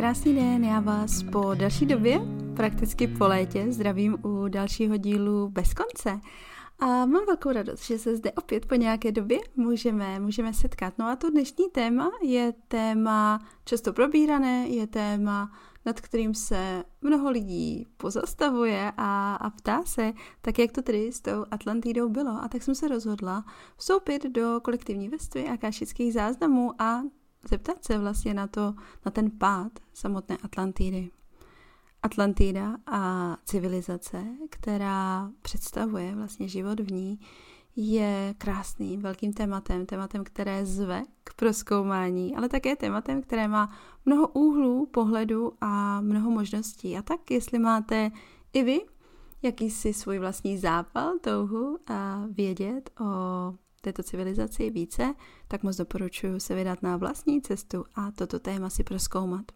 Krásný den, já vás po další době, prakticky po létě, zdravím u dalšího dílu Bez konce. A mám velkou radost, že se zde opět po nějaké době můžeme, můžeme setkat. No a to dnešní téma je téma často probírané, je téma, nad kterým se mnoho lidí pozastavuje a, a ptá se, tak jak to tedy s tou Atlantidou bylo. A tak jsem se rozhodla vstoupit do kolektivní vrstvy akášických záznamů a zeptat se vlastně na to, na ten pád samotné Atlantidy. Atlantida a civilizace, která představuje vlastně život v ní, je krásným velkým tématem, tématem, které zve k proskoumání, ale také tématem, které má mnoho úhlů pohledu a mnoho možností. A tak, jestli máte i vy jakýsi svůj vlastní zápal, touhu a vědět o této civilizaci více, tak moc doporučuji se vydat na vlastní cestu a toto téma si proskoumat.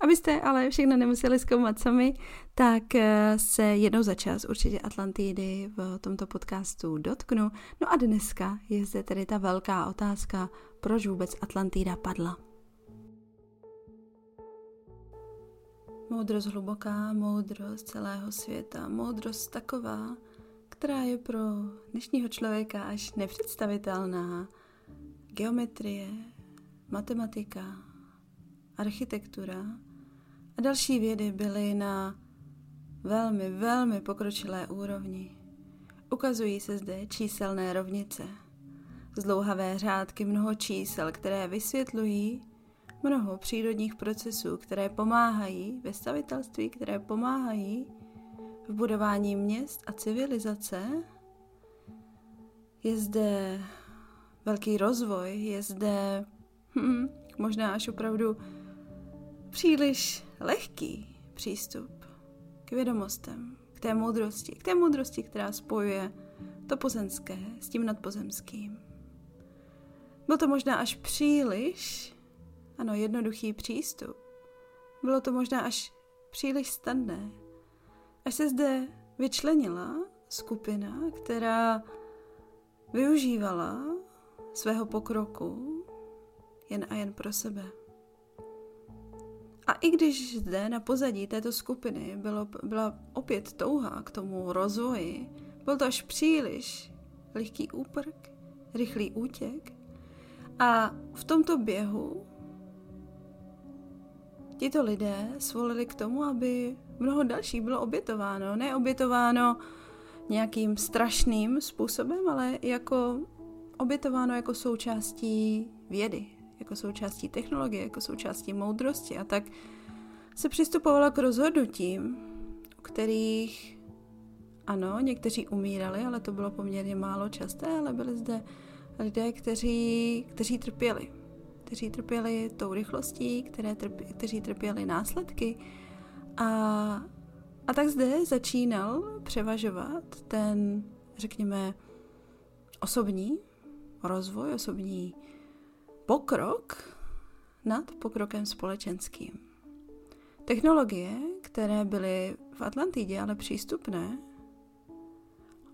Abyste ale všechno nemuseli zkoumat sami, tak eh, se jednou za čas určitě Atlantidy v tomto podcastu dotknu. No a dneska je zde tedy ta velká otázka, proč vůbec Atlantida padla. Moudrost hluboká, moudrost celého světa, moudrost taková, která je pro dnešního člověka až nepředstavitelná. Geometrie, matematika, architektura a další vědy byly na velmi, velmi pokročilé úrovni. Ukazují se zde číselné rovnice, zdlouhavé řádky mnoho čísel, které vysvětlují mnoho přírodních procesů, které pomáhají ve stavitelství, které pomáhají v budování měst a civilizace. Je zde velký rozvoj, je zde hm, možná až opravdu příliš lehký přístup k vědomostem, k té moudrosti, k té moudrosti, která spojuje to pozemské s tím nadpozemským. Byl to možná až příliš, ano, jednoduchý přístup. Bylo to možná až příliš snadné, až se zde vyčlenila skupina, která využívala svého pokroku jen a jen pro sebe. A i když zde na pozadí této skupiny bylo, byla opět touha k tomu rozvoji, byl to až příliš lehký úprk, rychlý útěk. A v tomto běhu tito lidé svolili k tomu, aby mnoho dalších bylo obětováno. Ne obětováno nějakým strašným způsobem, ale jako obětováno jako součástí vědy, jako součástí technologie, jako součástí moudrosti. A tak se přistupovalo k rozhodnutím, u kterých ano, někteří umírali, ale to bylo poměrně málo časté, ale byli zde lidé, kteří, kteří trpěli. Kteří trpěli tou rychlostí, které trpě, kteří trpěli následky. A, a tak zde začínal převažovat ten, řekněme, osobní rozvoj, osobní pokrok nad pokrokem společenským. Technologie, které byly v Atlantidě ale přístupné,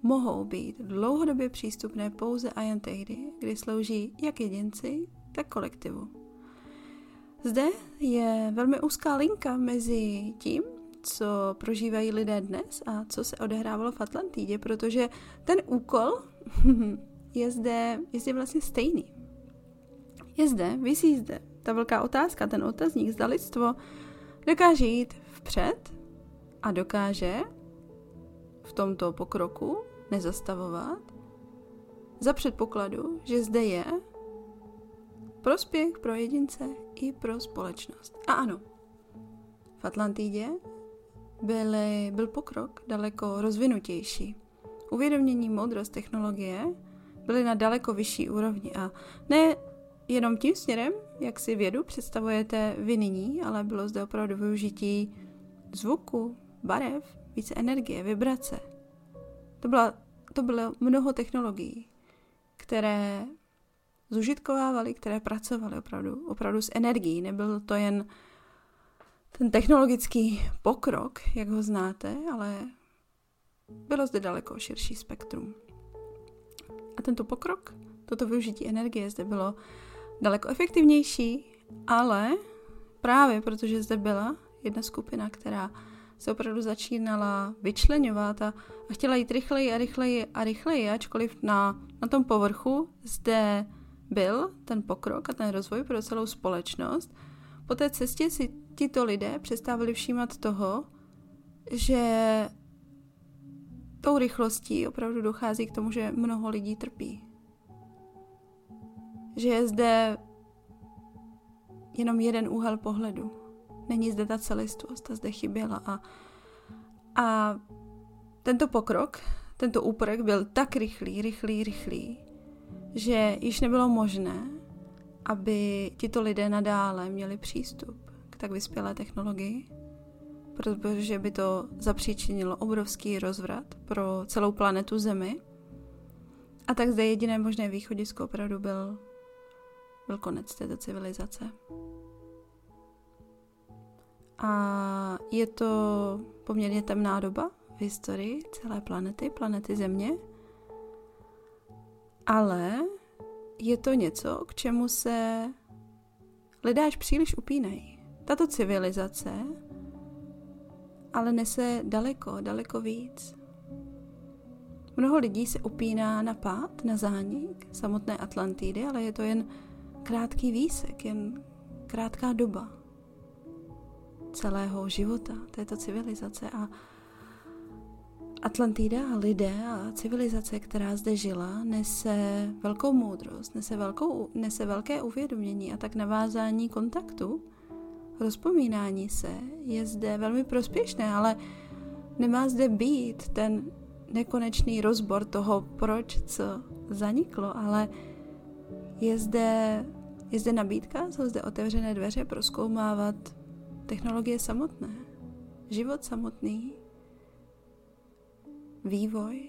mohou být dlouhodobě přístupné pouze a jen tehdy, kdy slouží jak jedinci, tak kolektivu. Zde je velmi úzká linka mezi tím, co prožívají lidé dnes a co se odehrávalo v Atlantidě, protože ten úkol je zde, je zde vlastně stejný. Je zde, vysí zde ta velká otázka, ten otazník, zda lidstvo dokáže jít vpřed a dokáže v tomto pokroku nezastavovat za předpokladu, že zde je prospěch pro jedince i pro společnost. A ano, v Atlantidě byly, byl pokrok daleko rozvinutější. Uvědomění, moudrost, technologie byly na daleko vyšší úrovni a ne jenom tím směrem, jak si vědu představujete vy nyní, ale bylo zde opravdu využití zvuku, barev, více energie, vibrace. To, byla, to bylo mnoho technologií, které zužitkovávaly, které pracovaly opravdu, opravdu s energií. Nebyl to jen ten technologický pokrok, jak ho znáte, ale bylo zde daleko širší spektrum. A tento pokrok, toto využití energie zde bylo daleko efektivnější, ale právě protože zde byla jedna skupina, která se opravdu začínala vyčlenovat a, a chtěla jít rychleji a rychleji a rychleji, ačkoliv na, na tom povrchu zde byl ten pokrok a ten rozvoj pro celou společnost. Po té cestě si tito lidé přestávali všímat toho, že tou rychlostí opravdu dochází k tomu, že mnoho lidí trpí. Že je zde jenom jeden úhel pohledu. Není zde ta celistvost, ta zde chyběla. A, a tento pokrok, tento úprk byl tak rychlý, rychlý, rychlý, že již nebylo možné, aby tito lidé nadále měli přístup k tak vyspělé technologii, protože by to zapříčinilo obrovský rozvrat pro celou planetu Zemi. A tak zde jediné možné východisko opravdu byl, byl konec této civilizace. A je to poměrně temná doba v historii celé planety, planety Země. Ale je to něco, k čemu se lidé až příliš upínají. Tato civilizace ale nese daleko, daleko víc. Mnoho lidí se upíná na pád, na zánik samotné Atlantidy, ale je to jen krátký výsek, jen krátká doba celého života této civilizace a Atlantida lidé a civilizace, která zde žila, nese velkou moudrost, nese, velkou, nese velké uvědomění a tak navázání kontaktu, rozpomínání se je zde velmi prospěšné, ale nemá zde být ten nekonečný rozbor toho, proč co zaniklo, ale je zde, je zde nabídka, jsou zde otevřené dveře proskoumávat technologie samotné, život samotný, vývoj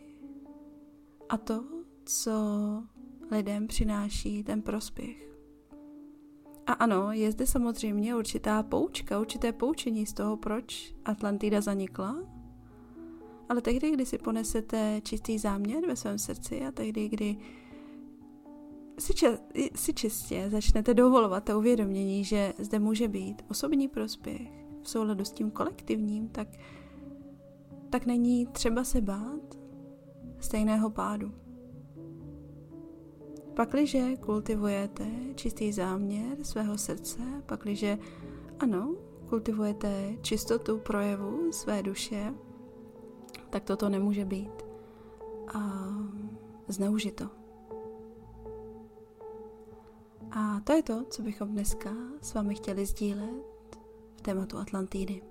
a to, co lidem přináší ten prospěch. A ano, je zde samozřejmě určitá poučka, určité poučení z toho, proč Atlantida zanikla, ale tehdy, kdy si ponesete čistý záměr ve svém srdci a tehdy, kdy si, če- si čistě začnete dovolovat to uvědomění, že zde může být osobní prospěch v souladu s tím kolektivním, tak, tak není třeba se bát stejného pádu. Pakliže kultivujete čistý záměr svého srdce, pakliže ano, kultivujete čistotu projevu své duše, tak toto nemůže být a zneužito. A to je to, co bychom dneska s vámi chtěli sdílet v tématu Atlantidy.